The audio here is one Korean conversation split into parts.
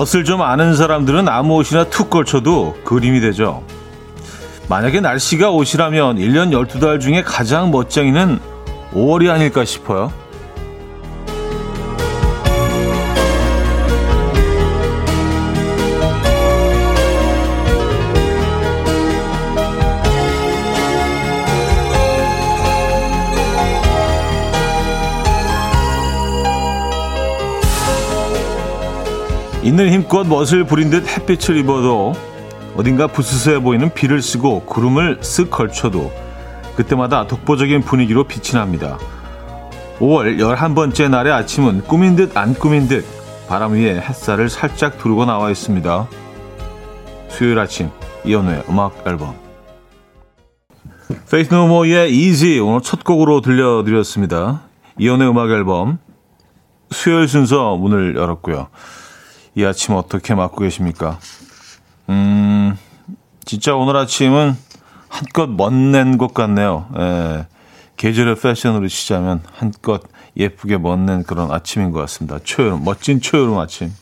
멋을 좀 아는 사람들은 아무 옷이나 툭 걸쳐도 그림이 되죠. 만약에 날씨가 옷이라면 1년 12달 중에 가장 멋쟁이는 5월이 아닐까 싶어요. 있는 힘껏 멋을 부린 듯 햇빛을 입어도 어딘가 부스스해 보이는 비를 쓰고 구름을 쓱 걸쳐도 그때마다 독보적인 분위기로 빛이 납니다. 5월 11번째 날의 아침은 꾸민 듯 안 꾸민 듯 바람 위에 햇살을 살짝 두르고 나와 있습니다. 수요일 아침 이현우의 음악 앨범 Faith No More의 Easy 오늘 첫 곡으로 들려드렸습니다. 이연우의 음악 앨범 수요일 순서 문을 열었고요. 이 아침 어떻게 맞고 계십니까? 음, 진짜 오늘 아침은 한껏 멋낸 것 같네요. 예, 계절의 패션으로 치자면 한껏 예쁘게 멋낸 그런 아침인 것 같습니다. 초여름, 멋진 초여름 아침.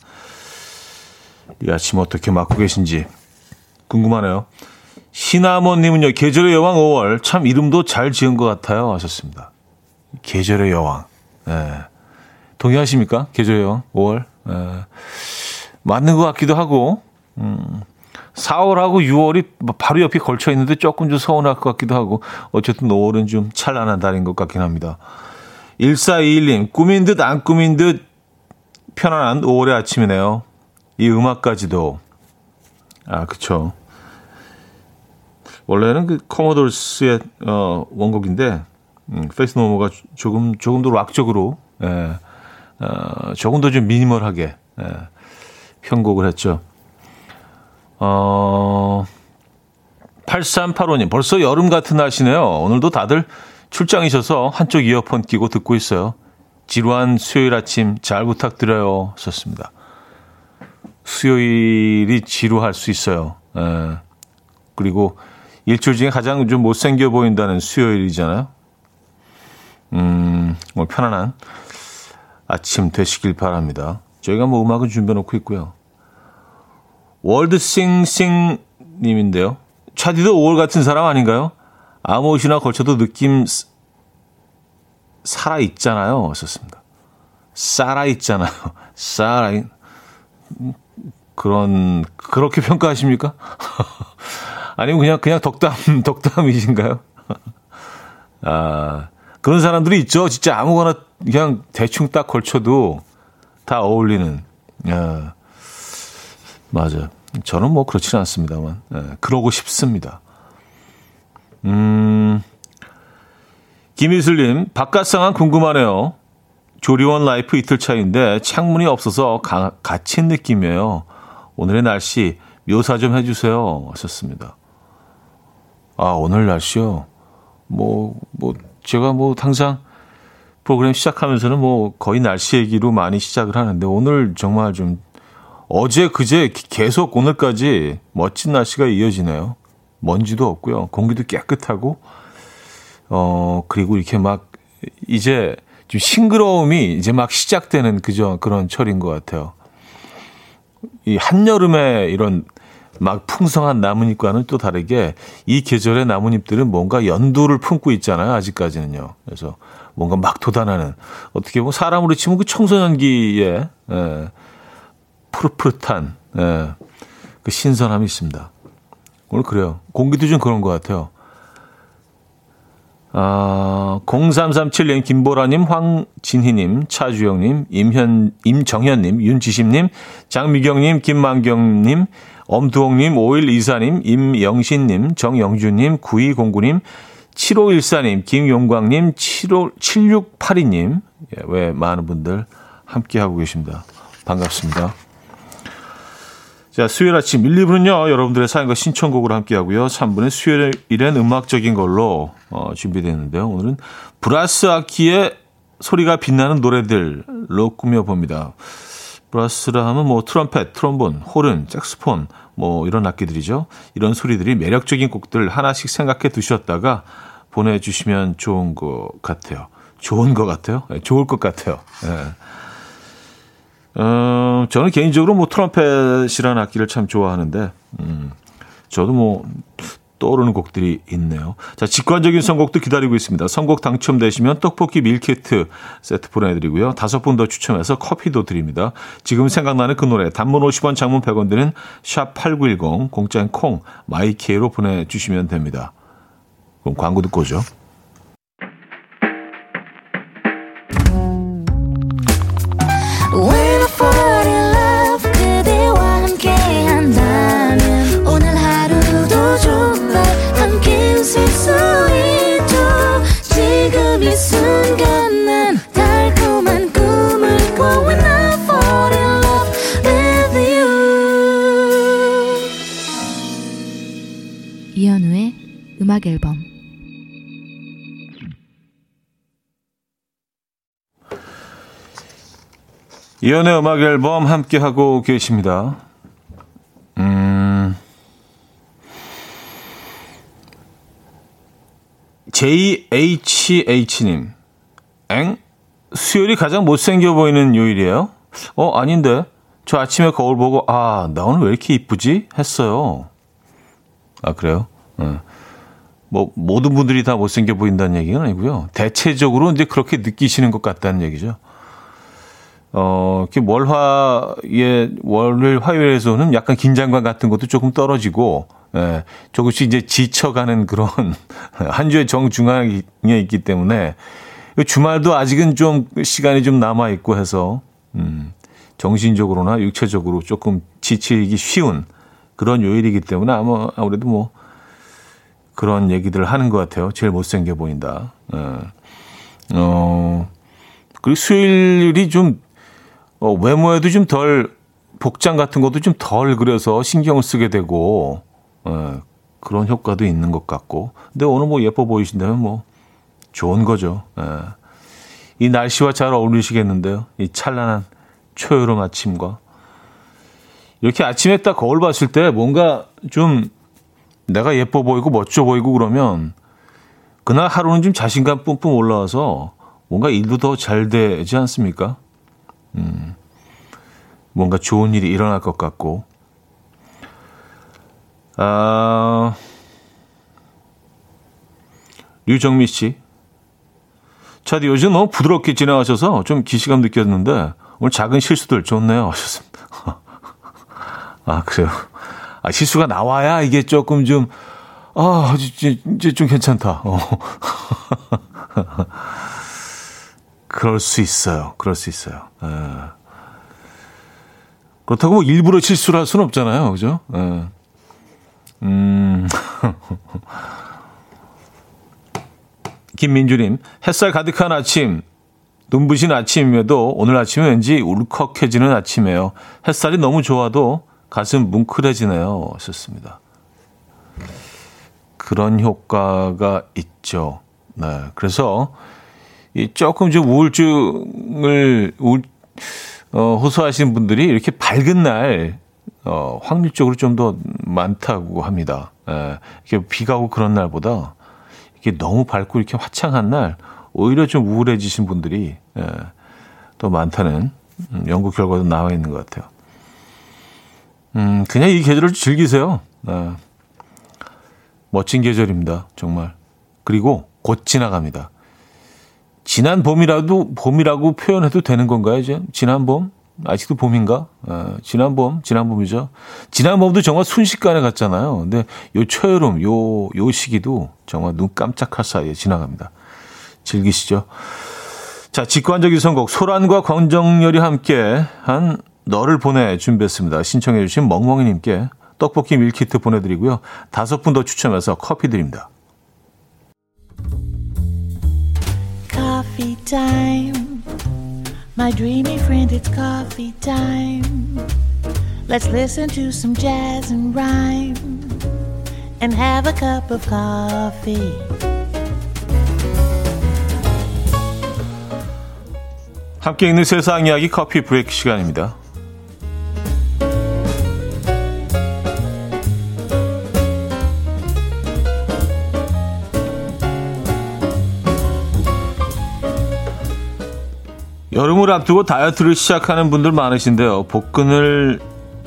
이 아침 어떻게 맞고 계신지 궁금하네요. 시나몬님은요, 계절의 여왕 5월. 참 이름도 잘 지은 것 같아요. 하셨습니다. 계절의 여왕. 예. 동의하십니까? 계절의 여왕 5월. 예. 맞는 것 같기도 하고, 음, 4월하고 6월이 바로 옆에 걸쳐 있는데 조금 좀 서운할 것 같기도 하고, 어쨌든 5월은 좀 찬란한 달인 것 같긴 합니다. 1421님, 꾸민 듯 안 꾸민 듯 편안한 5월의 아침이네요. 이 음악까지도. 아, 그쵸. 원래는 그 Commodores의 어, 원곡인데, 음, Faith No More가 조금, 조금 더 락적으로, 예, 어, 조금 더 좀 미니멀하게, 예, 편곡을 했죠. 어, 8385님, 벌써 여름 같은 날씨네요. 오늘도 다들 출장이셔서 한쪽 이어폰 끼고 듣고 있어요. 지루한 수요일 아침 잘 부탁드려요. 썼습니다. 수요일이 지루할 수 있어요. 예. 그리고 일주일 중에 가장 좀 못생겨 보인다는 수요일이잖아요. 음, 뭐 편안한 아침 되시길 바랍니다. 저희가 뭐 음악을 준비해 놓고 있고요. 월드싱싱 님인데요. 차디도 5월 같은 사람 아닌가요? 아무 옷이나 걸쳐도 느낌 살아 있잖아요. 썼습니다. 살아 있잖아요. 살아 그런 그렇게 평가하십니까? 아니면 그냥 그냥 덕담 덕담이신가요? 아 그런 사람들이 있죠. 진짜 아무거나 그냥 대충 딱 걸쳐도 다 어울리는. 야, 맞아. 저는 뭐 그렇지는 않습니다만, 예, 그러고 싶습니다. 음, 김희슬님, 바깥 상황 궁금하네요. 조리원 라이프 이틀 차인데 창문이 없어서 가, 갇힌 느낌이에요. 오늘의 날씨 묘사 좀 해주세요. 하셨습니다. 아, 오늘 날씨요? 뭐, 뭐, 제가 뭐 항상 프로그램 시작하면서는 뭐 거의 날씨 얘기로 많이 시작을 하는데 오늘 정말 좀 어제 그제 계속 오늘까지 멋진 날씨가 이어지네요. 먼지도 없고요. 공기도 깨끗하고 어 그리고 이렇게 막 이제 좀 싱그러움이 이제 막 시작되는 그저 그런 철인 것 같아요. 이 한여름에 이런 막 풍성한 나뭇잎과는 또 다르게 이 계절의 나뭇잎들은 뭔가 연두를 품고 있잖아요. 아직까지는요. 그래서 뭔가 막 돋아나는 어떻게 보면 사람으로 치면 그 청소년기에 예, 푸릇푸릇한 예, 그 신선함이 있습니다. 오늘 그래요. 공기도 좀 그런 것 같아요. 아, 0337님, 김보라님, 황진희님, 차주영님, 임현, 임정현님, 윤지심님, 장미경님, 김만경님, 엄두홍님, 5124님, 임영신님, 정영준님, 9209님, 7514님, 김용광님, 75, 7682님, 예, 왜 많은 분들 함께하고 계십니다. 반갑습니다. 자, 수요일 아침 1, 2부는요, 여러분들의 사연과 신청곡을 함께하고요. 3부는 수요일엔 음악적인 걸로 어, 준비되어 있는데요. 오늘은 브라스 아키의 소리가 빛나는 노래들로 꾸며봅니다. 브라스라 하면 뭐 트럼펫, 트롬본, 호른, 잭스폰 뭐 이런 악기들이죠. 이런 소리들이 매력적인 곡들 하나씩 생각해 두셨다가 보내주시면 좋은 것 같아요. 좋은 것 같아요. 네, 좋을 것 같아요. 네. 어, 저는 개인적으로 뭐 트럼펫이라는 악기를 참 좋아하는데, 음, 저도 뭐 떠오르는 곡들이 있네요. 자, 직관적인 선곡도 기다리고 있습니다. 선곡 당첨되시면 떡볶이 밀키트 세트 보내드리고요. 다섯 분 더 추첨해서 커피도 드립니다. 지금 생각나는 그 노래 단문 50원 장문 100원 드는 샵8910 공짜인 콩 마이케이로 보내주시면 됩니다. 그럼 광고 듣고 오죠. 음악 앨범 이연의 음악 앨범 함께 하고 계십니다. 음. JHH님. 엥? 수요일이 가장 못생겨 보이는 요일이에요? 어, 아닌데. 저 아침에 거울 보고, 아, 나 오늘 왜 이렇게 이쁘지? 했어요. 아, 그래요? 네. 뭐 모든 분들이 다 못생겨 보인다는 얘기는 아니고요. 대체적으로 이제 그렇게 느끼시는 것 같다는 얘기죠. 어, 이렇게 월화의 월요일 화요일에서는 약간 긴장감 같은 것도 조금 떨어지고 예, 조금씩 이제 지쳐가는 그런 한 주의 정중앙에 있기 때문에 주말도 아직은 좀 시간이 좀 남아 있고 해서 음, 정신적으로나 육체적으로 조금 지치기 쉬운 그런 요일이기 때문에 아마 아무래도 뭐 그런 얘기들을 하는 것 같아요. 제일 못생겨 보인다. 어, 어 그리고 수요일이 좀, 어, 외모에도 좀 덜, 복장 같은 것도 좀 덜 그려서 신경을 쓰게 되고, 어, 그런 효과도 있는 것 같고. 근데 오늘 뭐 예뻐 보이신다면 뭐, 좋은 거죠. 예. 이 날씨와 잘 어울리시겠는데요. 이 찬란한 초여름 아침과. 이렇게 아침에 딱 거울 봤을 때 뭔가 좀 내가 예뻐 보이고 멋져 보이고 그러면 그날 하루는 좀 자신감 뿜뿜 올라와서 뭔가 일도 더 잘 되지 않습니까? 음, 뭔가 좋은 일이 일어날 것 같고. 아, 류정미 씨. 차디 요즘 너무 부드럽게 지나가셔서 좀 기시감 느꼈는데 오늘 작은 실수들 좋네요 하셨습니다. 아, 그래요. 아, 실수가 나와야 이게 조금 좀, 아, 이제, 이제 좀 괜찮다. 어. 그럴 수 있어요. 그럴 수 있어요. 에. 예. 그렇다고 뭐 일부러 실수를 할 수는 없잖아요. 그죠? 에. 예. 음. 김민주님, 햇살 가득한 아침, 눈부신 아침임에도 오늘 아침은 왠지 울컥해지는 아침이에요. 햇살이 너무 좋아도 가슴 뭉클해지네요. 하셨습니다. 그런 효과가 있죠. 네. 그래서 이 조금 좀 우울증을 우울, 어, 호소하시는 분들이 이렇게 밝은 날 어, 확률적으로 좀 더 많다고 합니다. 예, 이렇게 비가 오고 그런 날보다 이게 너무 밝고 이렇게 화창한 날 오히려 좀 우울해지신 분들이 예, 더 많다는 음, 연구 결과도 나와 있는 것 같아요. 음, 그냥 이 계절을 즐기세요. 네. 멋진 계절입니다. 정말. 그리고 곧 지나갑니다. 지난 봄이라도 봄이라고 표현해도 되는 건가요, 이제? 지난 봄? 아직도 봄인가? 아, 지난 봄, 지난 봄이죠. 지난 봄도 정말 순식간에 갔잖아요. 근데 요 초여름, 요, 요 시기도 정말 눈 깜짝할 사이에 지나갑니다. 즐기시죠. 자, 직관적인 선곡, 소란과 광정열이 함께 한 너를 보내 준비했습니다. 신청해 주신 멍멍이님께 떡볶이 밀키트 보내드리고요. 다섯 분 더 추첨해서 커피 드립니다. Coffee time. My dreamy friend, it's coffee time. Let's listen to some jazz and rhyme and have a cup of coffee. 함께 있는 세상 이야기 커피 브레이크 시간입니다. 여름을 앞두고 다이어트를 시작하는 분들 많으신데요. 복근을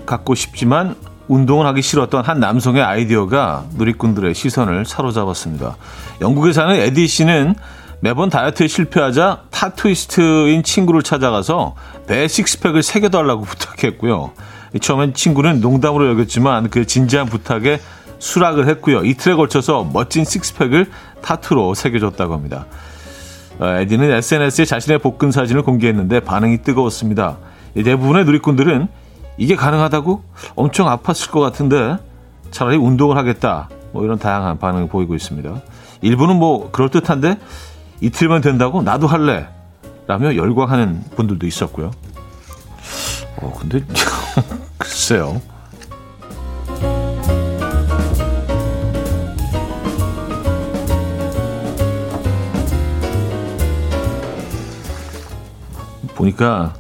갖고 싶지만 운동을 하기 싫었던 한 남성의 아이디어가 누리꾼들의 시선을 사로잡았습니다. 영국에 사는 에디 씨는 매번 다이어트에 실패하자 타투이스트인 친구를 찾아가서 배 식스팩을 새겨달라고 부탁했고요. 처음엔 친구는 농담으로 여겼지만 그 진지한 부탁에 수락을 했고요. 이틀에 걸쳐서 멋진 식스팩을 타투로 새겨줬다고 합니다. 어, 에디는 SNS에 자신의 복근 사진을 공개했는데 반응이 뜨거웠습니다. 대부분의 누리꾼들은 이게 가능하다고? 엄청 아팠을 것 같은데 차라리 운동을 하겠다. 뭐 이런 다양한 반응을 보이고 있습니다. 일부는 뭐 그럴 듯한데 이틀만 된다고 나도 할래. 라며 열광하는 분들도 있었고요. 어, 근데 글쎄요. 보니까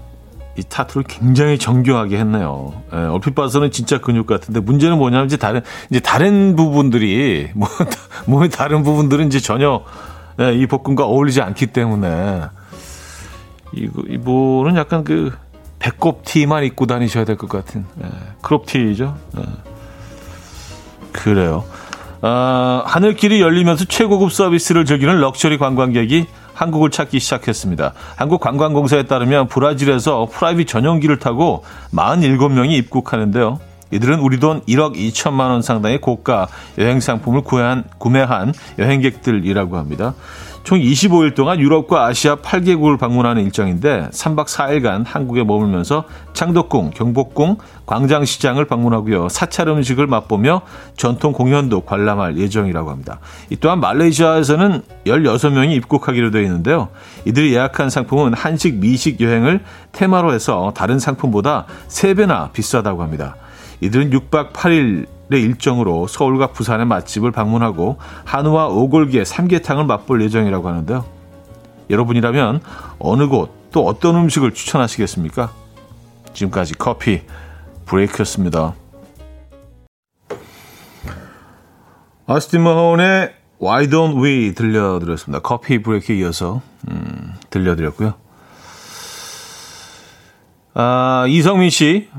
이 타투를 굉장히 정교하게 했네요. 예, 얼핏 봐서는 진짜 근육 같은데 문제는 뭐냐면 이제 다른 이제 다른 부분들이 뭐 몸의 다른 부분들은 이제 전혀 예, 이 복근과 어울리지 않기 때문에 이거 이분은 약간 그 배꼽 티만 입고 다니셔야 될 것 같은 예, 크롭 티죠. 예. 그래요. 아, 하늘길이 열리면서 최고급 서비스를 즐기는 럭셔리 관광객이 한국을 찾기 시작했습니다. 한국관광공사에 따르면 브라질에서 private 전용기를 타고 47명이 입국하는데요. 이들은 우리 돈 1억 2천만 원 상당의 고가 여행 상품을 구한, 구매한 여행객들이라고 합니다. 총 25일 동안 유럽과 아시아 8개국을 방문하는 일정인데 3박 4일간 한국에 머물면서 창덕궁, 경복궁, 광장시장을 방문하고요. 사찰 음식을 맛보며 전통 공연도 관람할 예정이라고 합니다. 이 또한 말레이시아에서는 16명이 입국하기로 되어 있는데요. 이들이 예약한 상품은 한식, 미식 여행을 테마로 해서 다른 상품보다 3배나 비싸다고 합니다. 이들은 6박 8일 의 일정으로 서울과 부산의 맛집을 방문하고 한우와 오골계 삼계탕을 맛볼 예정이라고 하는데요. 여러분이라면 어느 곳 또 어떤 음식을 추천하시겠습니까? 지금까지 커피 브레이크였습니다. 아스틴 마혼의 Why Don't We 들려드렸습니다. 커피 브레이크에 이어서 음, 들려드렸고요. 아, 이성민 씨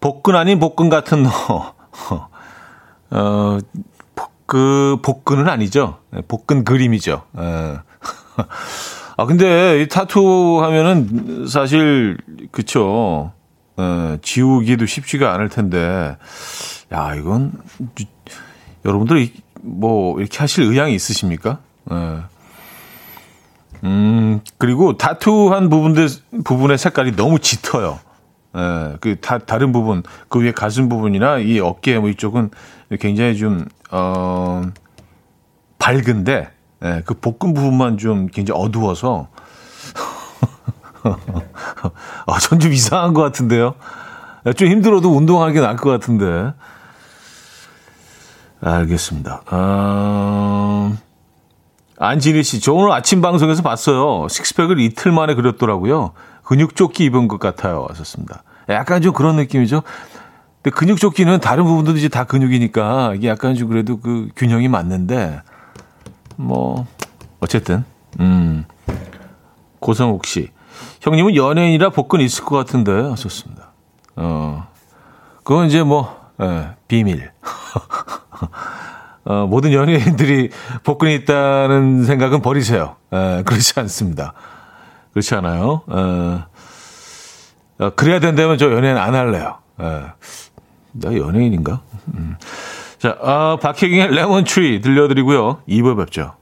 복근 아닌 복근 같은 너 어, 그 복근은 아니죠. 네, 복근 그림이죠. 예. 아 근데 이 타투 하면은 사실 그쵸. 에, 예, 지우기도 쉽지가 않을 텐데, 야 이건 여러분들 뭐 이렇게 하실 의향이 있으십니까? 에. 예. 음 그리고 타투한 부분들 부분의 색깔이 너무 짙어요. 예, 그 다, 다른 부분, 그 위에 가슴 부분이나 이 어깨 뭐 이쪽은 굉장히 좀, 어, 밝은데, 예, 그 복근 부분만 좀 굉장히 어두워서, 아, 전 좀 이상한 것 같은데요. 예, 좀 힘들어도 운동하는 게 나을 것 같은데. 알겠습니다. 어, 안진희 씨, 저 오늘 아침 방송에서 봤어요. 식스팩을 이틀 만에 그렸더라고요. 근육 조끼 입은 것 같아요. 하셨습니다. 약간 좀 그런 느낌이죠. 근데 근육 조끼는 다른 부분도 이제 다 근육이니까 이게 약간 좀 그래도 그 균형이 맞는데 뭐 어쨌든 음 고성욱 씨 형님은 연예인이라 복근 있을 것 같은데 하셨습니다. 어 그건 이제 뭐 예, 비밀. 어, 모든 연예인들이 복근이 있다는 생각은 버리세요. 예, 그렇지 않습니다. 그렇지 않아요. 어, 어, 그래야 된다면 저 연예인 안 할래요. 어, 나 연예인인가? 음. 자, 어, 박혜경의 레몬트리 들려드리고요. 2부 뵙죠.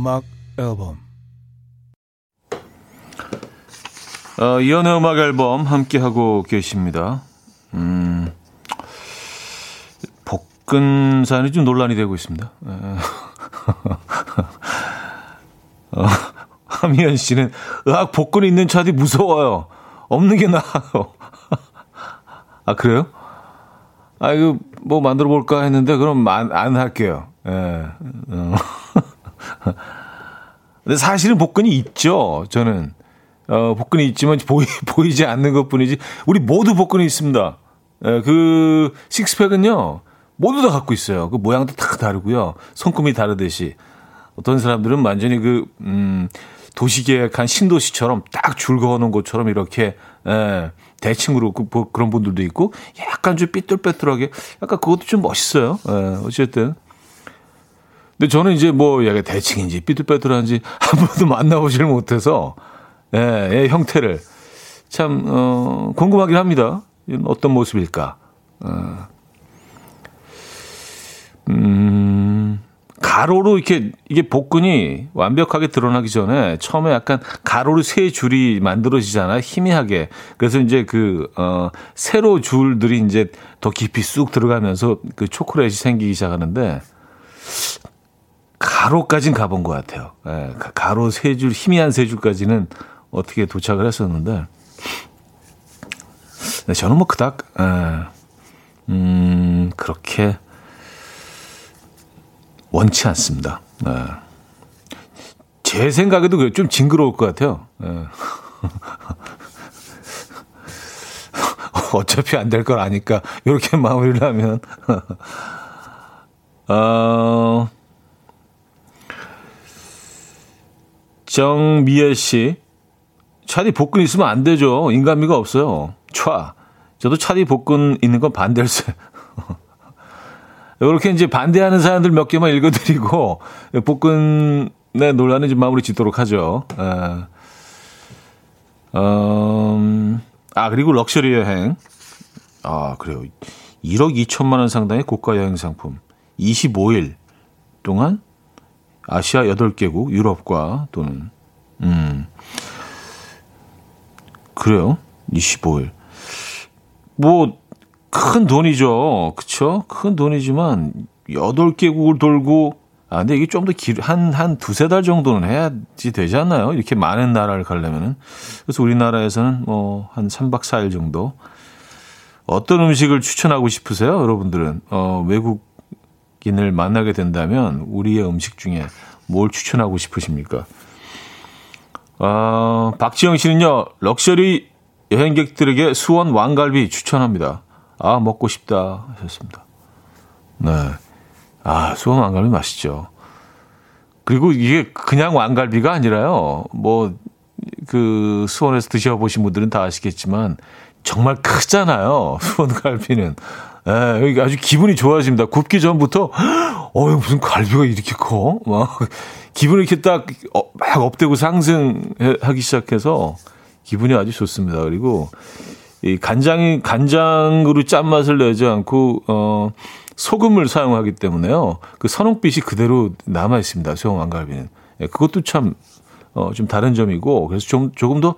음악 앨범 어, 이연의 음악 앨범 함께 하고 계십니다. 음, 복근 사연이 좀 논란이 되고 있습니다. 어, 하미연 씨는 의학 복근 있는 차들이 무서워요. 없는 게 나아요. 아, 그래요? 아, 이거 뭐 만들어 볼까 했는데, 그럼 안, 안 할게요. 예. 어. 근데 사실은 복근이 있죠, 저는. 어, 복근이 있지만 보이, 보이지 않는 것 뿐이지. 우리 모두 복근이 있습니다. 예, 그, 식스팩은요, 모두 다 갖고 있어요. 그 모양도 다 다르고요. 손금이 다르듯이. 어떤 사람들은 완전히 그, 음, 도시계획한 신도시처럼 딱줄 그어놓은 것처럼 이렇게, 예, 대칭으로 그, 뭐, 그런 분들도 있고, 약간 좀 삐뚤빼뚤하게, 약간 그것도 좀 멋있어요. 예, 어쨌든. 근데 저는 이제 뭐, 약간 대칭인지 삐뚤빼뚤한지 한 번도 만나보질 못해서, 예, 예, 형태를 참, 어, 궁금하긴 합니다. 어떤 모습일까. 어. 음, 가로로 이렇게 이게 복근이 완벽하게 드러나기 전에 처음에 약간 가로로 세 줄이 만들어지잖아요. 희미하게. 그래서 이제 그, 어, 세로 줄들이 이제 더 깊이 쑥 들어가면서 그 초콜릿이 생기기 시작하는데 가로까진 가본 것 같아요. 예, 가로 세 줄, 희미한 세 줄까지는 어떻게 도착을 했었는데 저는 뭐 그닥, 예, 음, 그렇게 원치 않습니다. 네. 제 생각에도 좀 징그러울 것 같아요. 네. 어차피 안 될 걸 아니까 이렇게 마무리를 하면 어, 정미애 씨 차디 복근 있으면 안 되죠. 인간미가 없어요. 촤. 저도 차디 복근 있는 건 반댈세. 이렇게 이제 반대하는 사람들 몇 개만 읽어드리고 복근의 논란은 좀 마무리 짓도록 하죠. 에. 음, 아 그리고 럭셔리 여행. 아 그래요. 1억 2천만 원 상당의 고가 여행 상품. 25일 동안 아시아 8개국, 유럽과 또는 음 그래요. 25일. 뭐 큰 돈이죠. 그쵸? 큰 돈이지만, 8개국을 돌고, 아, 근데 이게 좀 더 길, 한, 한 두세 달 정도는 해야지 되지 않나요? 이렇게 많은 나라를 가려면은. 그래서 우리나라에서는 뭐, 한 3박 4일 정도. 어떤 음식을 추천하고 싶으세요? 여러분들은. 어, 외국 인을 만나게 된다면, 우리의 음식 중에 뭘 추천하고 싶으십니까? 어, 박지영 씨는요, 럭셔리 여행객들에게 수원 왕갈비 추천합니다. 아, 먹고 싶다 하셨습니다. 네. 아, 수원 왕갈비 맛있죠. 그리고 이게 그냥 왕갈비가 아니라요. 뭐, 그, 수원에서 드셔보신 분들은 다 아시겠지만, 정말 크잖아요. 수원 갈비는. 예, 여기 아주 기분이 좋아집니다. 굽기 전부터, 어, 무슨 갈비가 이렇게 커? 막, 기분이 이렇게 딱, 어, 막 업되고 상승하기 시작해서, 기분이 아주 좋습니다. 그리고, 이 간장이 간장으로 짠맛을 내지 않고 어 소금을 사용하기 때문에요. 그 선홍빛이 그대로 남아 있습니다. 수영 왕갈비는. 예, 그것도 참 어, 좀 다른 점이고 그래서 좀 조금 더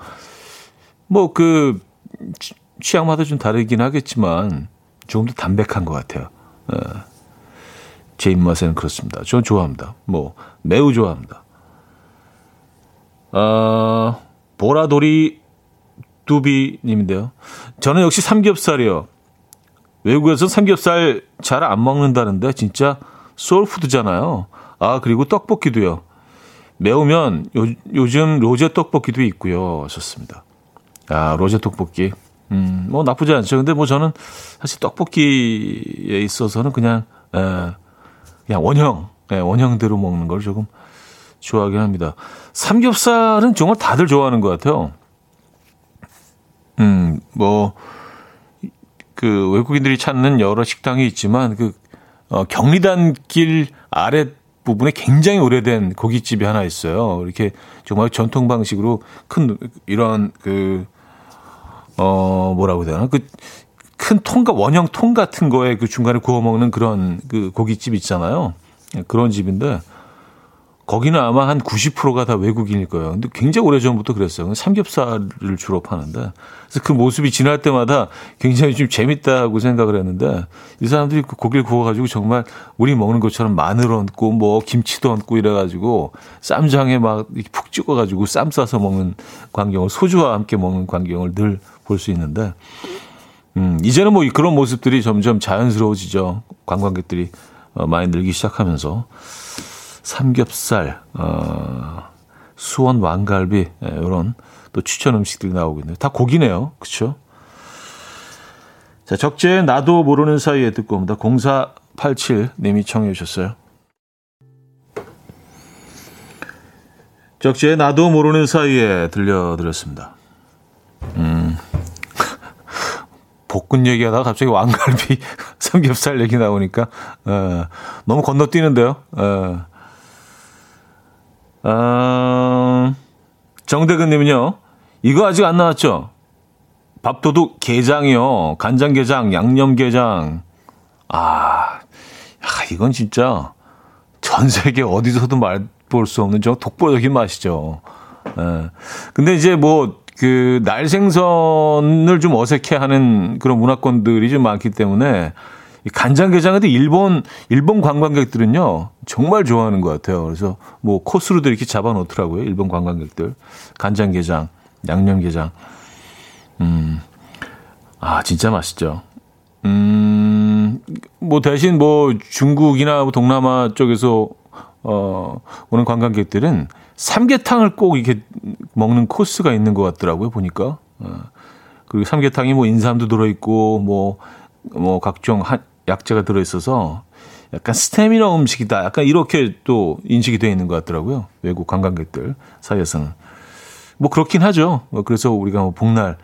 뭐 그 취향마다 좀 다르긴 하겠지만 조금 더 담백한 것 같아요. 예. 제 입맛에는 그렇습니다. 저는 좋아합니다. 뭐 매우 좋아합니다. 어, 보라돌이 두비님인데요. 저는 역시 삼겹살이요. 외국에서 삼겹살 잘 안 먹는다는데 진짜 소울푸드잖아요. 아 그리고 떡볶이도요. 매우면 요, 요즘 로제 떡볶이도 있고요. 좋습니다. 아 로제 떡볶이. 음, 뭐 나쁘지 않죠. 근데 뭐 저는 사실 떡볶이에 있어서는 그냥 에, 그냥 원형, 에, 원형대로 먹는 걸 조금 좋아하긴 합니다. 삼겹살은 정말 다들 좋아하는 것 같아요. 음, 뭐, 그 외국인들이 찾는 여러 식당이 있지만 그, 어, 경리단 길 아래 부분에 굉장히 오래된 고깃집이 하나 있어요. 이렇게 정말 전통 방식으로 큰 이런 그, 어, 뭐라고 해야 되나? 그, 큰 통과, 원형 통 같은 거에 그 중간에 구워 먹는 그런 그 고깃집 있잖아요. 그런 집인데, 거기는 아마 한 90%가 다 외국인일 거예요. 근데 굉장히 오래 전부터 그랬어요. 삼겹살을 주로 파는데. 그래서 그 모습이 지날 때마다 굉장히 좀 재밌다고 생각을 했는데 이 사람들이 그 고기를 구워가지고 정말 우리 먹는 것처럼 마늘 얹고 뭐 김치도 얹고 이래가지고 쌈장에 막 푹 찍어가지고 쌈 싸서 먹는 광경을 소주와 함께 먹는 광경을 늘 볼 수 있는데 음, 이제는 뭐 그런 모습들이 점점 자연스러워지죠. 관광객들이 어, 많이 늘기 시작하면서. 삼겹살, 어, 수원 왕갈비 예, 이런 또 추천 음식들이 나오고 있네요. 다 고기네요. 그렇죠? 자, 적재 나도 모르는 사이에 듣고 옵니다. 0487님이 청해 주셨어요. 적재 나도 모르는 사이에 들려드렸습니다. 음. 볶은 얘기하다가 갑자기 왕갈비 삼겹살 얘기 나오니까 어, 너무 건너뛰는데요. 어, 어, 정대근님은요, 이거 아직 안 나왔죠? 밥도둑 게장이요. 간장게장, 양념게장. 아, 야, 이건 진짜 전 세계 어디서도 맛볼 수 없는 좀 독보적인 맛이죠. 예. 근데 이제 뭐, 그, 날 생선을 좀 어색해 하는 그런 문화권들이 좀 많기 때문에 간장게장인데 일본 일본 관광객들은요 정말 좋아하는 것 같아요. 그래서 뭐 코스로도 이렇게 잡아놓더라고요. 일본 관광객들 간장게장, 양념게장. 음, 아 진짜 맛있죠. 음, 뭐 대신 뭐 중국이나 뭐 동남아 쪽에서 어 오는 관광객들은 삼계탕을 꼭 이렇게 먹는 코스가 있는 것 같더라고요. 보니까. 어. 그리고 삼계탕이 뭐 인삼도 들어있고 뭐뭐 뭐 각종 한 약재가 들어있어서 약간 스테미너 음식이다. 약간 이렇게 또 인식이 되어 있는 것 같더라고요. 외국 관광객들 사이에서는. 뭐 그렇긴 하죠. 뭐 그래서 우리가 뭐 복날,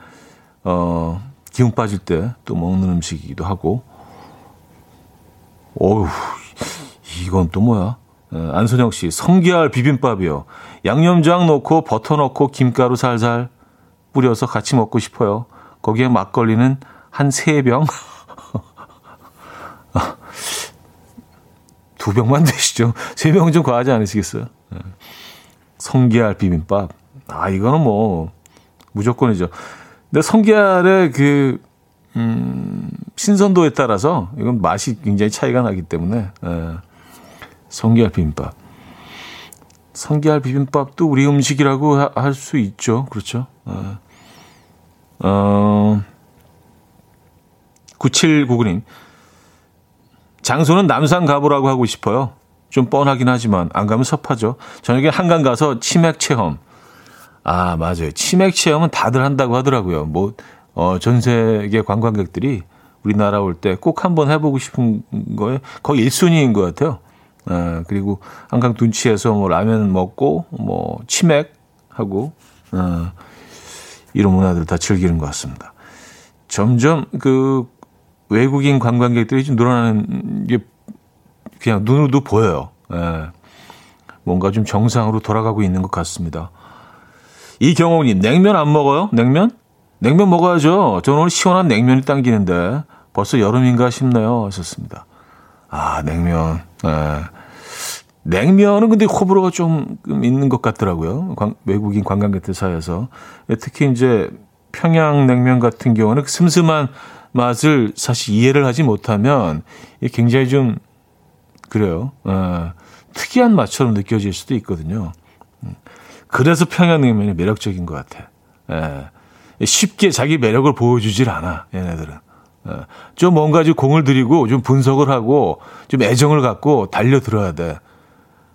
어, 기운 빠질 때 또 먹는 음식이기도 하고. 어우, 이건 또 뭐야? 어, 안선영 씨, 성게알 비빔밥이요. 양념장 넣고 버터 넣고 김가루 살살 뿌려서 같이 먹고 싶어요. 거기에 막걸리는 한 세 병. 두 병만 드시죠. 세 병은 좀 과하지 않으시겠어요? 네. 성게알 비빔밥. 아, 이거는 뭐, 무조건이죠. 근데 성게알의 그, 음, 신선도에 따라서 이건 맛이 굉장히 차이가 나기 때문에, 예. 성게알 비빔밥. 성게알 비빔밥도 우리 음식이라고 할 수 있죠. 그렇죠. 예. 어, 9799님. 장소는 남산 가보라고 하고 싶어요. 좀 뻔하긴 하지만 안 가면 섭하죠. 저녁에 한강 가서 치맥 체험. 아, 맞아요. 치맥 체험은 다들 한다고 하더라고요. 뭐, 어, 전 세계 관광객들이 우리나라 올 때 꼭 한번 해보고 싶은 거에 거의 1순위인 것 같아요. 어, 그리고 한강 둔치에서 뭐 라면 먹고 뭐 치맥 하고 어, 이런 문화들 다 즐기는 것 같습니다. 점점 그 외국인 관광객들이 좀 늘어나는 게 그냥 눈으로도 보여요. 예. 뭔가 좀 정상으로 돌아가고 있는 것 같습니다. 이경호님, 냉면 안 먹어요? 냉면? 냉면 먹어야죠. 저는 오늘 시원한 냉면이 당기는데 벌써 여름인가 싶네요. 하셨습니다. 아, 냉면. 예. 냉면은 근데 호불호가 좀 있는 것 같더라고요. 관, 외국인 관광객들 사이에서. 특히 이제 평양 냉면 같은 경우는 그 슴슴한 맛을 사실 이해를 하지 못하면 굉장히 좀 그래요. 어, 특이한 맛처럼 느껴질 수도 있거든요. 음. 그래서 평양냉면이 매력적인 것 같아. 예. 쉽게 자기 매력을 보여주질 않아, 얘네들은. 예. 좀 뭔가 좀 공을 들이고 좀 분석을 하고 좀 애정을 갖고 달려들어야 돼.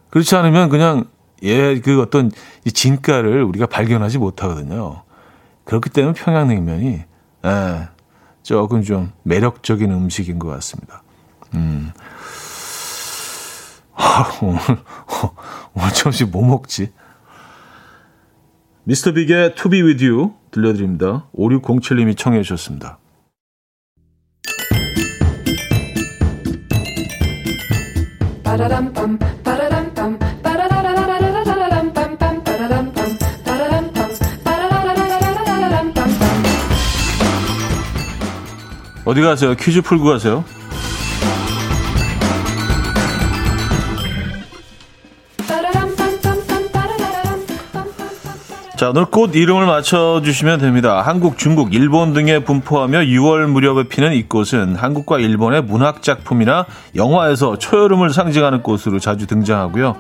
그렇지 않으면 그냥 얘 그 어떤 진가를 우리가 발견하지 못하거든요. 그렇기 때문에 평양냉면이 예, 조금 좀 매력적인 음식인 것 같습니다. 음. 오늘 점심 뭐 먹지? 미스터 빅의 To Be With You 들려드립니다. 5607님이 청해 주셨습니다. 어디 가세요? 퀴즈 풀고 가세요. 자, 오늘 꽃 이름을 맞춰주시면 됩니다. 한국, 중국, 일본 등에 분포하며 6월 무렵에 피는 이 꽃은 한국과 일본의 문학작품이나 영화에서 초여름을 상징하는 꽃으로 자주 등장하고요.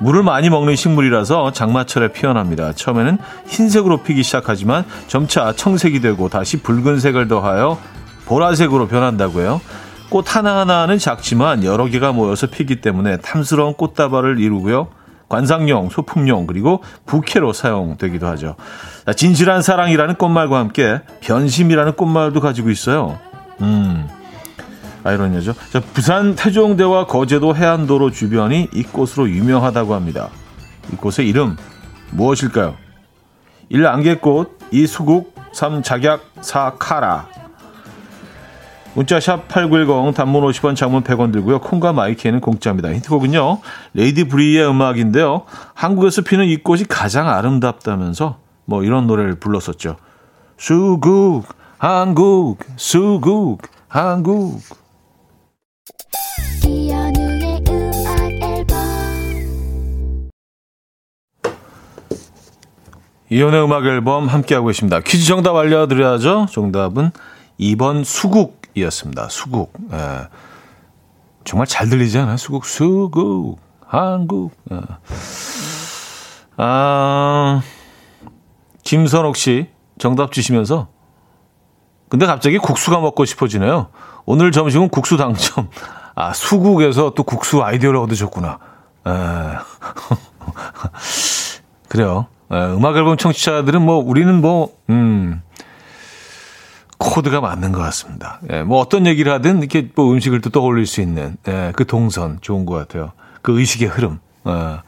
물을 많이 먹는 식물이라서 장마철에 피어납니다. 처음에는 흰색으로 피기 시작하지만 점차 청색이 되고 다시 붉은색을 더하여 보라색으로 변한다고요. 꽃 하나하나는 작지만 여러 개가 모여서 피기 때문에 탐스러운 꽃다발을 이루고요. 관상용, 소품용, 그리고 부케로 사용되기도 하죠. 진실한 사랑이라는 꽃말과 함께 변심이라는 꽃말도 가지고 있어요. 음, 아이러니죠. 자, 부산 태종대와 거제도 해안도로 주변이 이 꽃으로 유명하다고 합니다. 이 꽃의 이름 무엇일까요? 1. 안개꽃, 2. 수국, 3. 작약, 4. 카라. 문자 샵 8910 단문 50원 장문 100원 들고요. 콩과 마이키에는 공짜입니다. 힌트곡은요. 레이디 브리의 음악인데요. 한국에서 피는 이 꽃이 가장 아름답다면서 뭐 이런 노래를 불렀었죠. 수국 한국 수국 한국 이연의 음악 앨범 함께하고 계십니다. 퀴즈 정답 알려드려야죠. 정답은 2번 수국 이었습니다. 수국. 예. 정말 잘 들리지 않아요? 수국, 수국, 한국. 예. 아, 김선옥 씨 정답 주시면서 근데 갑자기 국수가 먹고 싶어지네요. 오늘 점심은 국수 당첨. 아, 수국에서 또 국수 아이디어를 얻으셨구나. 에. 예. 그래요. 에, 음악 앨범 청취자들은 뭐, 우리는 뭐, 음, 코드가 맞는 것 같습니다. 예, 뭐 어떤 얘기를 하든 이렇게 뭐 음식을 또 떠올릴 수 있는 예, 그 동선 좋은 것 같아요. 그 의식의 흐름. 예,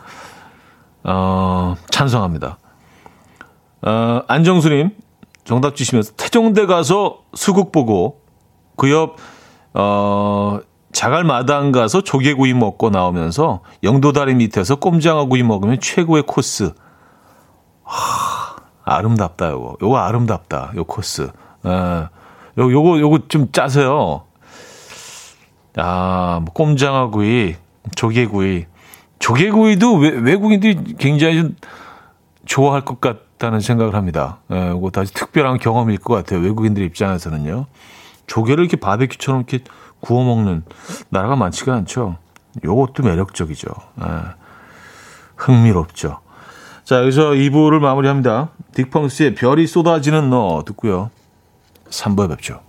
어, 찬성합니다. 어, 안정수님 정답 주시면서 태종대 가서 수국 보고 그 옆 어, 자갈마당 가서 조개구이 먹고 나오면서 영도다리 밑에서 꼼장어구이 먹으면 최고의 코스. 하, 아름답다 요거. 요거 아름답다. 요 코스. 예. 요, 요거, 요거 좀 짜세요. 아, 뭐, 꼼장어구이, 조개구이. 조개구이도 외, 외국인들이 굉장히 좀 좋아할 것 같다는 생각을 합니다. 예, 요거 다시 특별한 경험일 것 같아요. 외국인들 입장에서는요. 조개를 이렇게 바베큐처럼 이렇게 구워 먹는 나라가 많지가 않죠. 요것도 매력적이죠. 예, 흥미롭죠. 자, 여기서 2부를 마무리합니다. 딕펑스의 별이 쏟아지는 너 듣고요. 3부에 뵙죠.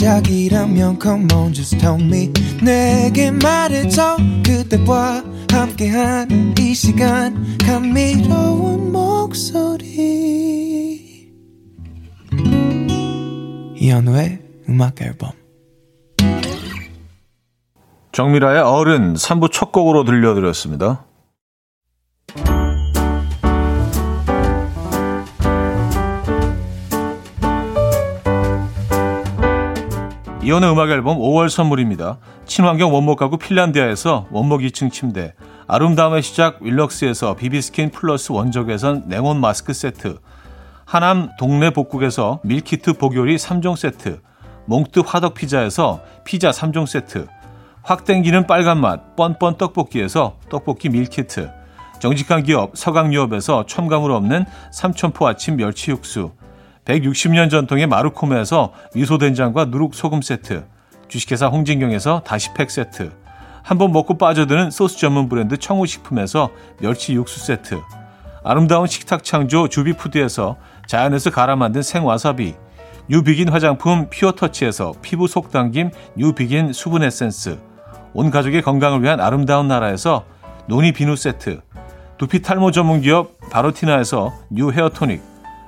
시작이라면 come on just tell me 내게 말해줘 그대와 함께한 이 시간 감미로운 목소리 이현우의 음악 앨범 정미라의 어른 3부 첫 곡으로 들려드렸습니다. 이현우의 음악 앨범 5월 선물입니다. 친환경 원목 가구 핀란디아에서 원목 2층 침대, 아름다움의 시작 윌럭스에서 비비스킨 플러스 원적외선 냉온 마스크 세트, 하남 동네 복국에서 밀키트 복요리 3종 세트, 몽뜨 화덕 피자에서 피자 3종 세트, 확 땡기는 빨간맛 뻔뻔 떡볶이에서 떡볶이 밀키트. 정직한 기업 서강유업에서 첨가물 없는 삼천포 아침 멸치 육수. 160년 전통의 마루코메에서 미소된장과 누룩소금 세트. 주식회사 홍진경에서 다시팩 세트. 한번 먹고 빠져드는 소스 전문 브랜드 청우식품에서 멸치 육수 세트. 아름다운 식탁 창조 주비푸드에서 자연에서 갈아 만든 생와사비. 뉴비긴 화장품 피어터치에서 피부 속당김 뉴비긴 수분 에센스 온 가족의 건강을 위한 아름다운 나라에서 노니 비누 세트, 두피 탈모 전문 기업 바로티나에서 뉴 헤어 토닉,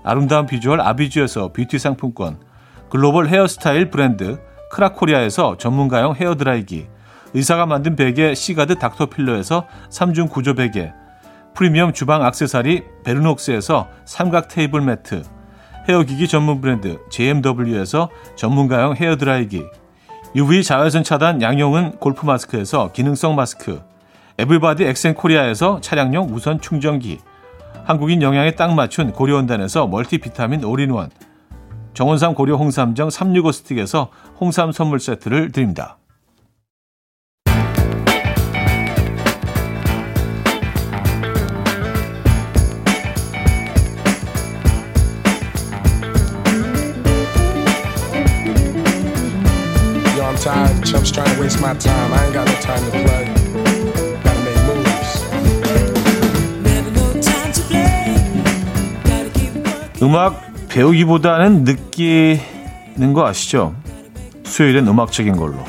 아름다운 비주얼 아비주에서 뷰티 상품권, 글로벌 헤어스타일 브랜드 크라코리아에서 전문가용 헤어 드라이기, 의사가 만든 베개 시가드 닥터필러에서 3중 구조 베개, 프리미엄 주방 악세사리 베르녹스에서 삼각 테이블 매트, 헤어기기 전문 브랜드 JMW에서 전문가용 헤어 드라이기, UV 자외선 차단 양용은 골프 마스크에서 기능성 마스크, 에블바디 엑센 코리아에서 차량용 무선 충전기, 한국인 영양에 딱 맞춘 고려원단에서 멀티비타민 올인원, 정원삼 고려 홍삼정 365 스틱에서 홍삼 선물 세트를 드립니다. Tired. Chumps trying to waste my time. I ain't got no time to play. Gotta make moves. 음악 배우기보다는 느끼는 거 아시죠? 수요일엔 음악적인 걸로.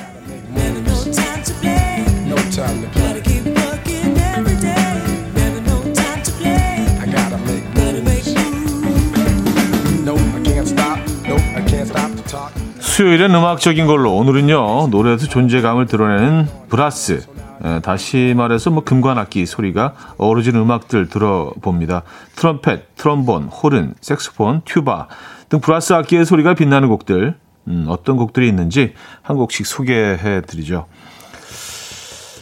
수요일엔 음악적인 걸로 오늘은요 노래에서 존재감을 드러내는 브라스 에, 다시 말해서 뭐 금관악기 소리가 어우러진 음악들 들어봅니다. 트럼펫, 트럼본, 호른, 색소폰, 튜바 등 브라스 악기의 소리가 빛나는 곡들 음, 어떤 곡들이 있는지 한 곡씩 소개해 드리죠.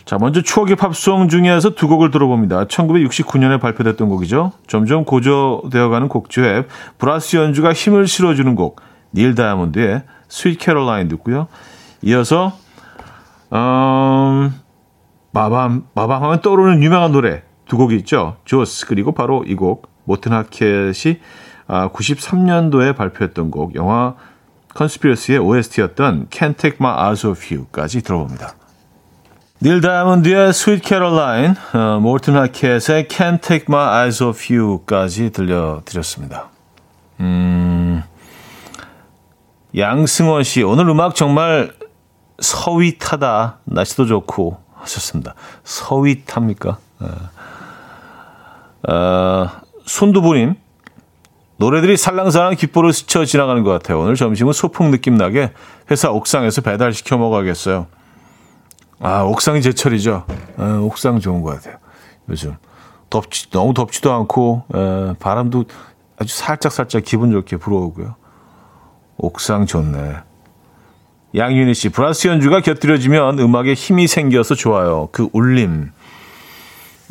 자, 먼저 추억의 팝송 중에서 두 곡을 들어봅니다. 1969년에 발표됐던 곡이죠. 점점 고조되어가는 곡조에 브라스 연주가 힘을 실어주는 곡, 닐 다이아몬드의 Sweet Caroline 듣고요. 이어서 음, 빠밤 빠밤 하면 떠오르는 유명한 노래 두 곡이 있죠. 조스 그리고 바로 이 곡 모튼 하켓이 아, 93년도에 발표했던 곡 영화 컨스피러시의 OST였던 Can't Take My Eyes Off You까지 들어봅니다. 닐 다이아몬드의 Sweet Caroline, 어, 모튼 하켓의 Can't Take My Eyes Off You까지 들려드렸습니다. 음, 양승원 씨, 오늘 음악 정말 서윗하다. 날씨도 좋고 하셨습니다. 서윗합니까? 어, 어 손두부님, 노래들이 살랑살랑 귓볼을 스쳐 지나가는 것 같아요. 오늘 점심은 소풍 느낌 나게 회사 옥상에서 배달시켜 먹어야겠어요. 아, 옥상이 제철이죠. 아, 옥상 좋은 것 같아요. 요즘. 덥지, 너무 덥지도 않고, 에, 바람도 아주 살짝살짝 기분 좋게 불어오고요. 옥상 좋네. 양윤희 씨, 브라스 연주가 곁들여지면 음악에 힘이 생겨서 좋아요. 그 울림.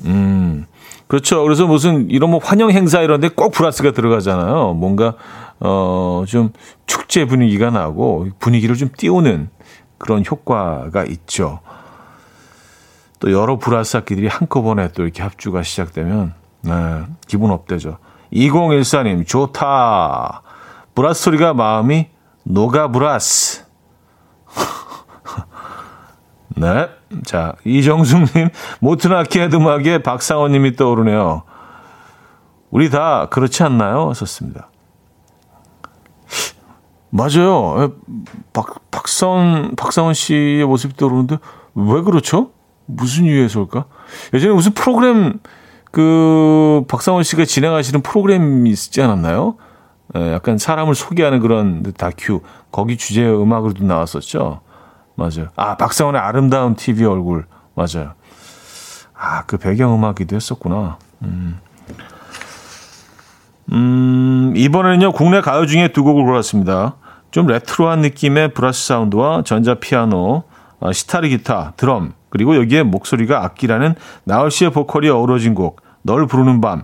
음, 그렇죠. 그래서 무슨 이런 뭐 환영 행사 이런 데 꼭 브라스가 들어가잖아요. 뭔가, 어, 좀 축제 분위기가 나고 분위기를 좀 띄우는 그런 효과가 있죠. 또 여러 브라스 악기들이 한꺼번에 또 이렇게 합주가 시작되면, 네, 기분 up되죠. 2014님, 좋다. 브라스 소리가 마음이 녹아 브라스. 네. 자, 이정숙님, 모튼 하켓의 음악에 박상원님이 떠오르네요. 우리 다 그렇지 않나요? 썼습니다. 맞아요. 박, 박선, 박상원 씨의 모습이 떠오르는데, 왜 그렇죠? 무슨 이유에서일까? 예전에 무슨 프로그램, 그, 박상원 씨가 진행하시는 프로그램이 있지 않았나요? 예, 약간 사람을 소개하는 그런 다큐 거기 주제 음악으로도 나왔었죠. 맞아요. 아 박상원의 아름다운 TV 얼굴 맞아요. 아 그 배경 음악이도 했었구나. 음. 음, 이번에는요, 국내 가요 중에 두 곡을 골랐습니다. 좀 레트로한 느낌의 브라스 사운드와 전자 피아노, 아, 시타르 기타, 드럼, 그리고 여기에 목소리가 악기라는 나얼 씨의 보컬이 어우러진 곡, 널 부르는 밤.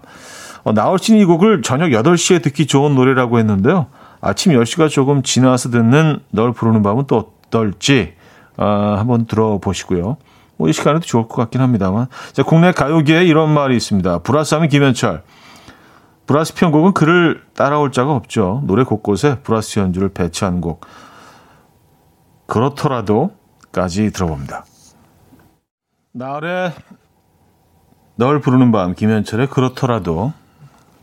어, 나얼 씨는 이 곡을 저녁 8시에 듣기 좋은 노래라고 했는데요. 아침 10시가 조금 지나서 듣는 널 부르는 밤은 또 어떨지 어, 한번 들어보시고요. 뭐 이 시간에도 좋을 것 같긴 합니다만. 자, 국내 가요계에 이런 말이 있습니다. 브라스 하면 김현철. 브라스 편곡은 그를 따라올 자가 없죠. 노래 곳곳에 브라스 연주를 배치한 곡. 그렇더라도까지 들어봅니다. 나얼의 널 부르는 밤 김현철의 그렇더라도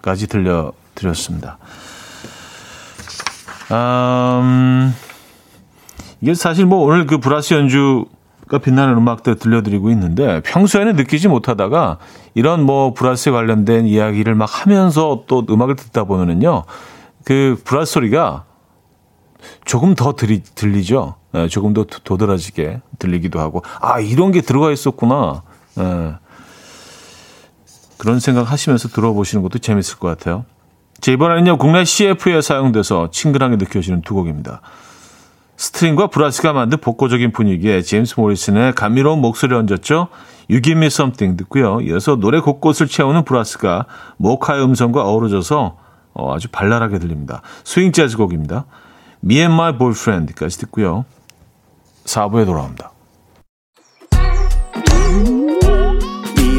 까지 들려드렸습니다. 음, 이게 사실 뭐 오늘 그 브라스 연주가 빛나는 음악들 들려드리고 있는데 평소에는 느끼지 못하다가 이런 뭐 브라스에 관련된 이야기를 막 하면서 또 음악을 듣다 보면은요 그 브라스 소리가 조금 더 들리, 들리죠. 네, 조금 더 도드라지게 들리기도 하고 아 이런 게 들어가 있었구나. 네. 그런 생각 하시면서 들어보시는 것도 재밌을 것 같아요. 자, 이번에는요, 국내 CF에 사용돼서 친근하게 느껴지는 두 곡입니다. 스트링과 브라스가 만든 복고적인 분위기에 제임스 모리슨의 감미로운 목소리를 얹었죠. Me Something 듣고요. 이어서 노래 곳곳을 채우는 브라스가 모카의 음성과 어우러져서 어, 아주 발랄하게 들립니다. 스윙 재즈 곡입니다. Me and My Boyfriend까지 듣고요. 4부에 돌아옵니다.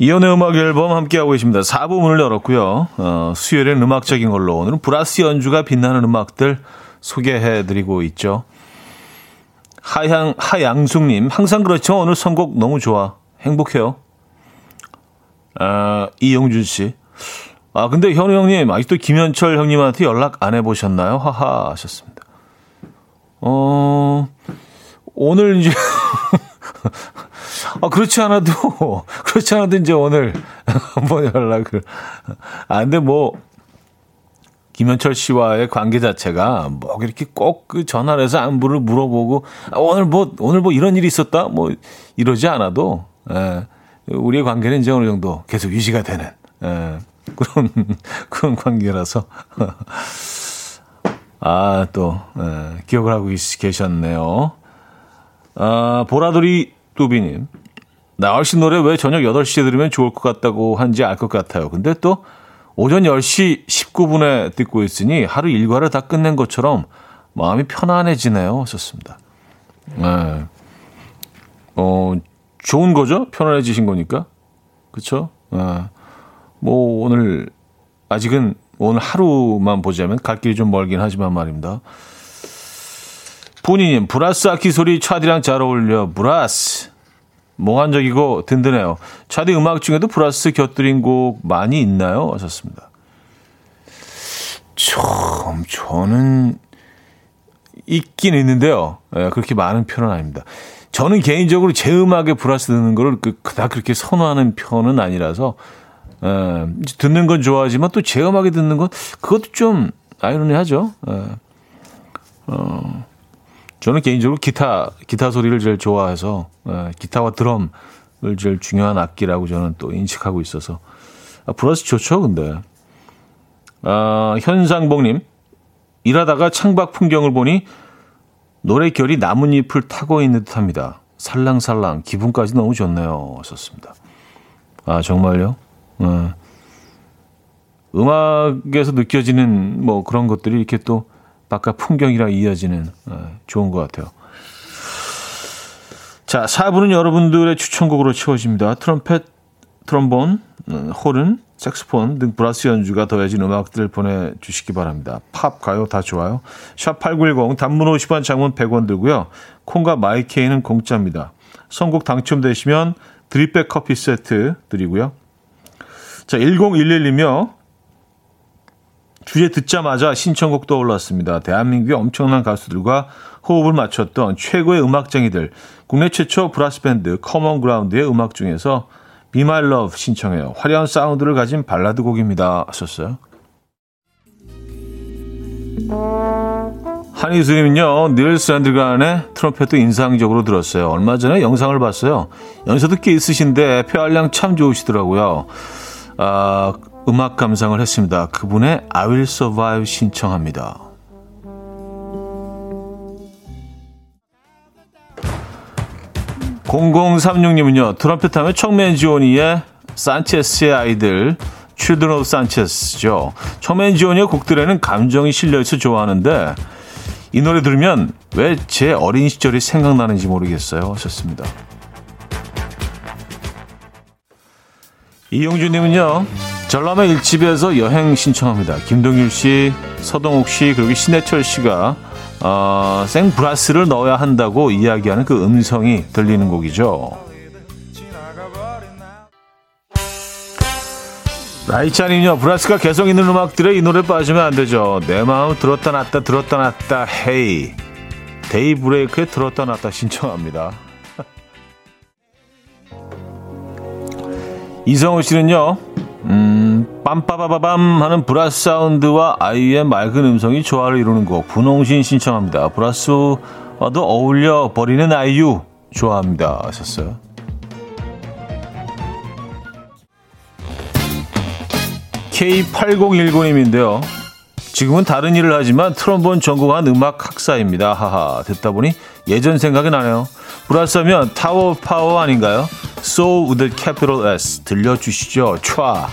이연의 음악 앨범 함께하고 계십니다. 4부 문을 열었고요. 어, 수요일엔 음악적인 걸로 오늘은 브라스 연주가 빛나는 음악들 소개해드리고 있죠. 하양, 하양숙님, 항상 그렇죠. 오늘 선곡 너무 좋아. 행복해요. 아, 이영준 씨. 아, 근데 현우 형님, 아직도 김현철 형님한테 연락 안 해보셨나요? 하하, 하셨습니다. 어, 오늘 이제, 아, 그렇지 않아도, 그렇지 않아도 이제 오늘 한번 연락을. 아, 근데 뭐, 김현철 씨와의 관계 자체가 뭐 이렇게 꼭 그 전화를 해서 안부를 물어보고 아, 오늘 뭐 오늘 뭐 이런 일이 있었다? 뭐 이러지 않아도 예, 우리의 관계는 이제 어느 정도 계속 유지가 되는 예, 그런 그런 관계라서. 아 또 예, 기억을 하고 계셨네요. 아 보라돌이 뚜비님 나얼 씨 노래 왜 저녁 8시에 들으면 좋을 것 같다고 한지 알 것 같아요. 근데 또 오전 10시 19분에 듣고 있으니 하루 일과를 다 끝낸 것처럼 마음이 편안해지네요. 하셨습니다. 네. 어, 좋은 거죠? 편안해지신 거니까. 그쵸? 네. 뭐, 오늘, 아직은 오늘 하루만 보자면 갈 길이 좀 멀긴 하지만 말입니다. 본인님, 브라스 악기 소리 차디랑 잘 어울려. 브라스. 몽환적이고 든든해요. 차디 음악 중에도 브라스 곁들인 곡 많이 있나요? 하셨습니다. 좀 저는 있긴 있는데요. 예, 그렇게 많은 편은 아닙니다. 저는 개인적으로 제 음악에 브라스 듣는 거를 그, 다 그렇게 선호하는 편은 아니라서 예, 듣는 건 좋아하지만 또 제 음악에 듣는 건 그것도 좀 아이러니하죠. 예. 어, 저는 개인적으로 기타 기타 소리를 제일 좋아해서 예, 기타와 드럼을 제일 중요한 악기라고 저는 또 인식하고 있어서 아, 브라스 좋죠, 근데 아, 현상봉님 일하다가 창밖 풍경을 보니 노래 결이 나뭇잎을 타고 있는 듯합니다. 살랑살랑 기분까지 너무 좋네요. 썼습니다. 아 정말요? 예. 음악에서 느껴지는 뭐 그런 것들이 이렇게 또 바깥 풍경이랑 이어지는 어, 좋은 것 같아요. 자, 4부는 여러분들의 추천곡으로 채워집니다. 트럼펫, 트럼본, 음, 호른, 색스폰 등 브라스 연주가 더해진 음악들을 보내주시기 바랍니다. 팝, 가요 다 좋아요. 샵8910 단문 50원, 장문 100원 들고요. 콩과 마이케이는 공짜입니다. 선곡 당첨되시면 드립백 커피 세트 드리고요. 자, 1011님요 주제 듣자마자 신청곡 떠올랐습니다. 대한민국의 엄청난 가수들과 호흡을 맞췄던 최고의 음악쟁이들, 국내 최초 브라스 밴드 커먼 그라운드의 음악 중에서 Be My Love 신청해요. 화려한 사운드를 가진 발라드 곡입니다. 하셨어요. 한이수님은요, 닐 샌드간의 트럼펫도 인상적으로 들었어요. 얼마 전에 영상을 봤어요. 연세도 꽤 있으신데 폐활량 참 좋으시더라고요. 아, 음악 감상을 했습니다. 그분의 I Will Survive 신청합니다. (0036님은요) 트럼펫 하면 청맨지오니의 산체스의 아이들 Children of Sanchez죠. 청맨지오니의 곡들에는 감정이 실려있어 좋아하는데 이 노래 들으면 왜 제 어린 시절이 생각나는지 모르겠어요 하셨습니다. 이용주님은요 전라도 일집에서 여행 신청합니다. 김동률 씨, 서동욱 씨, 그리고 신해철 씨가 어, 생브라스를 넣어야 한다고 이야기하는 그 음성이 들리는 곡이죠. 라이차님요 브라스가 개성 있는 음악들에 이 노래 빠지면 안 되죠. 내 마음 들었다 놨다 들었다 놨다 헤이 데이브레이크의 들었다 놨다 신청합니다. 이성우 씨는요 빰빠바바밤 하는 브라스 사운드와 아이의 맑은 음성이 조화를 이루는 곡 분홍신 신청합니다. 브라스와도 어울려 버리는 아이유 좋아합니다 하셨어요. K8019님인데요. 지금은 다른 일을 하지만 트럼본 전공한 음악 학사입니다. 하하 듣다 보니 예전 생각이 나네요. 브라스하면 타워 파워 아닌가요? Soul with a capital S 들려주시죠. 촤.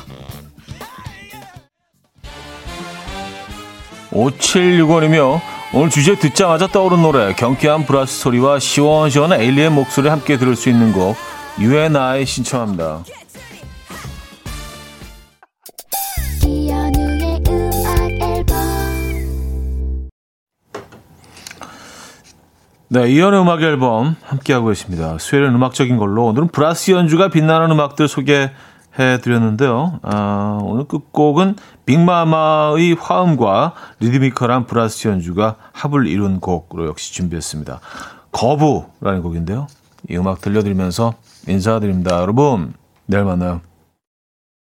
5765님요 오늘 주제 듣자마자 떠오른 노래 경쾌한 브라스 소리와 시원시원한 에일리의 목소리 함께 들을 수 있는 곡 UNI 신청합니다. 네, 이연의 음악 앨범 함께하고 계십니다. 수요일은 음악적인 걸로 오늘은 브라스 연주가 빛나는 음악들 소개해 드렸는데요. 아, 오늘 끝곡은 빅마마의 화음과 리드미컬한 브라스 연주가 합을 이룬 곡으로 역시 준비했습니다. 거부라는 곡인데요. 이 음악 들려드리면서 인사드립니다. 여러분, 내일 만나요.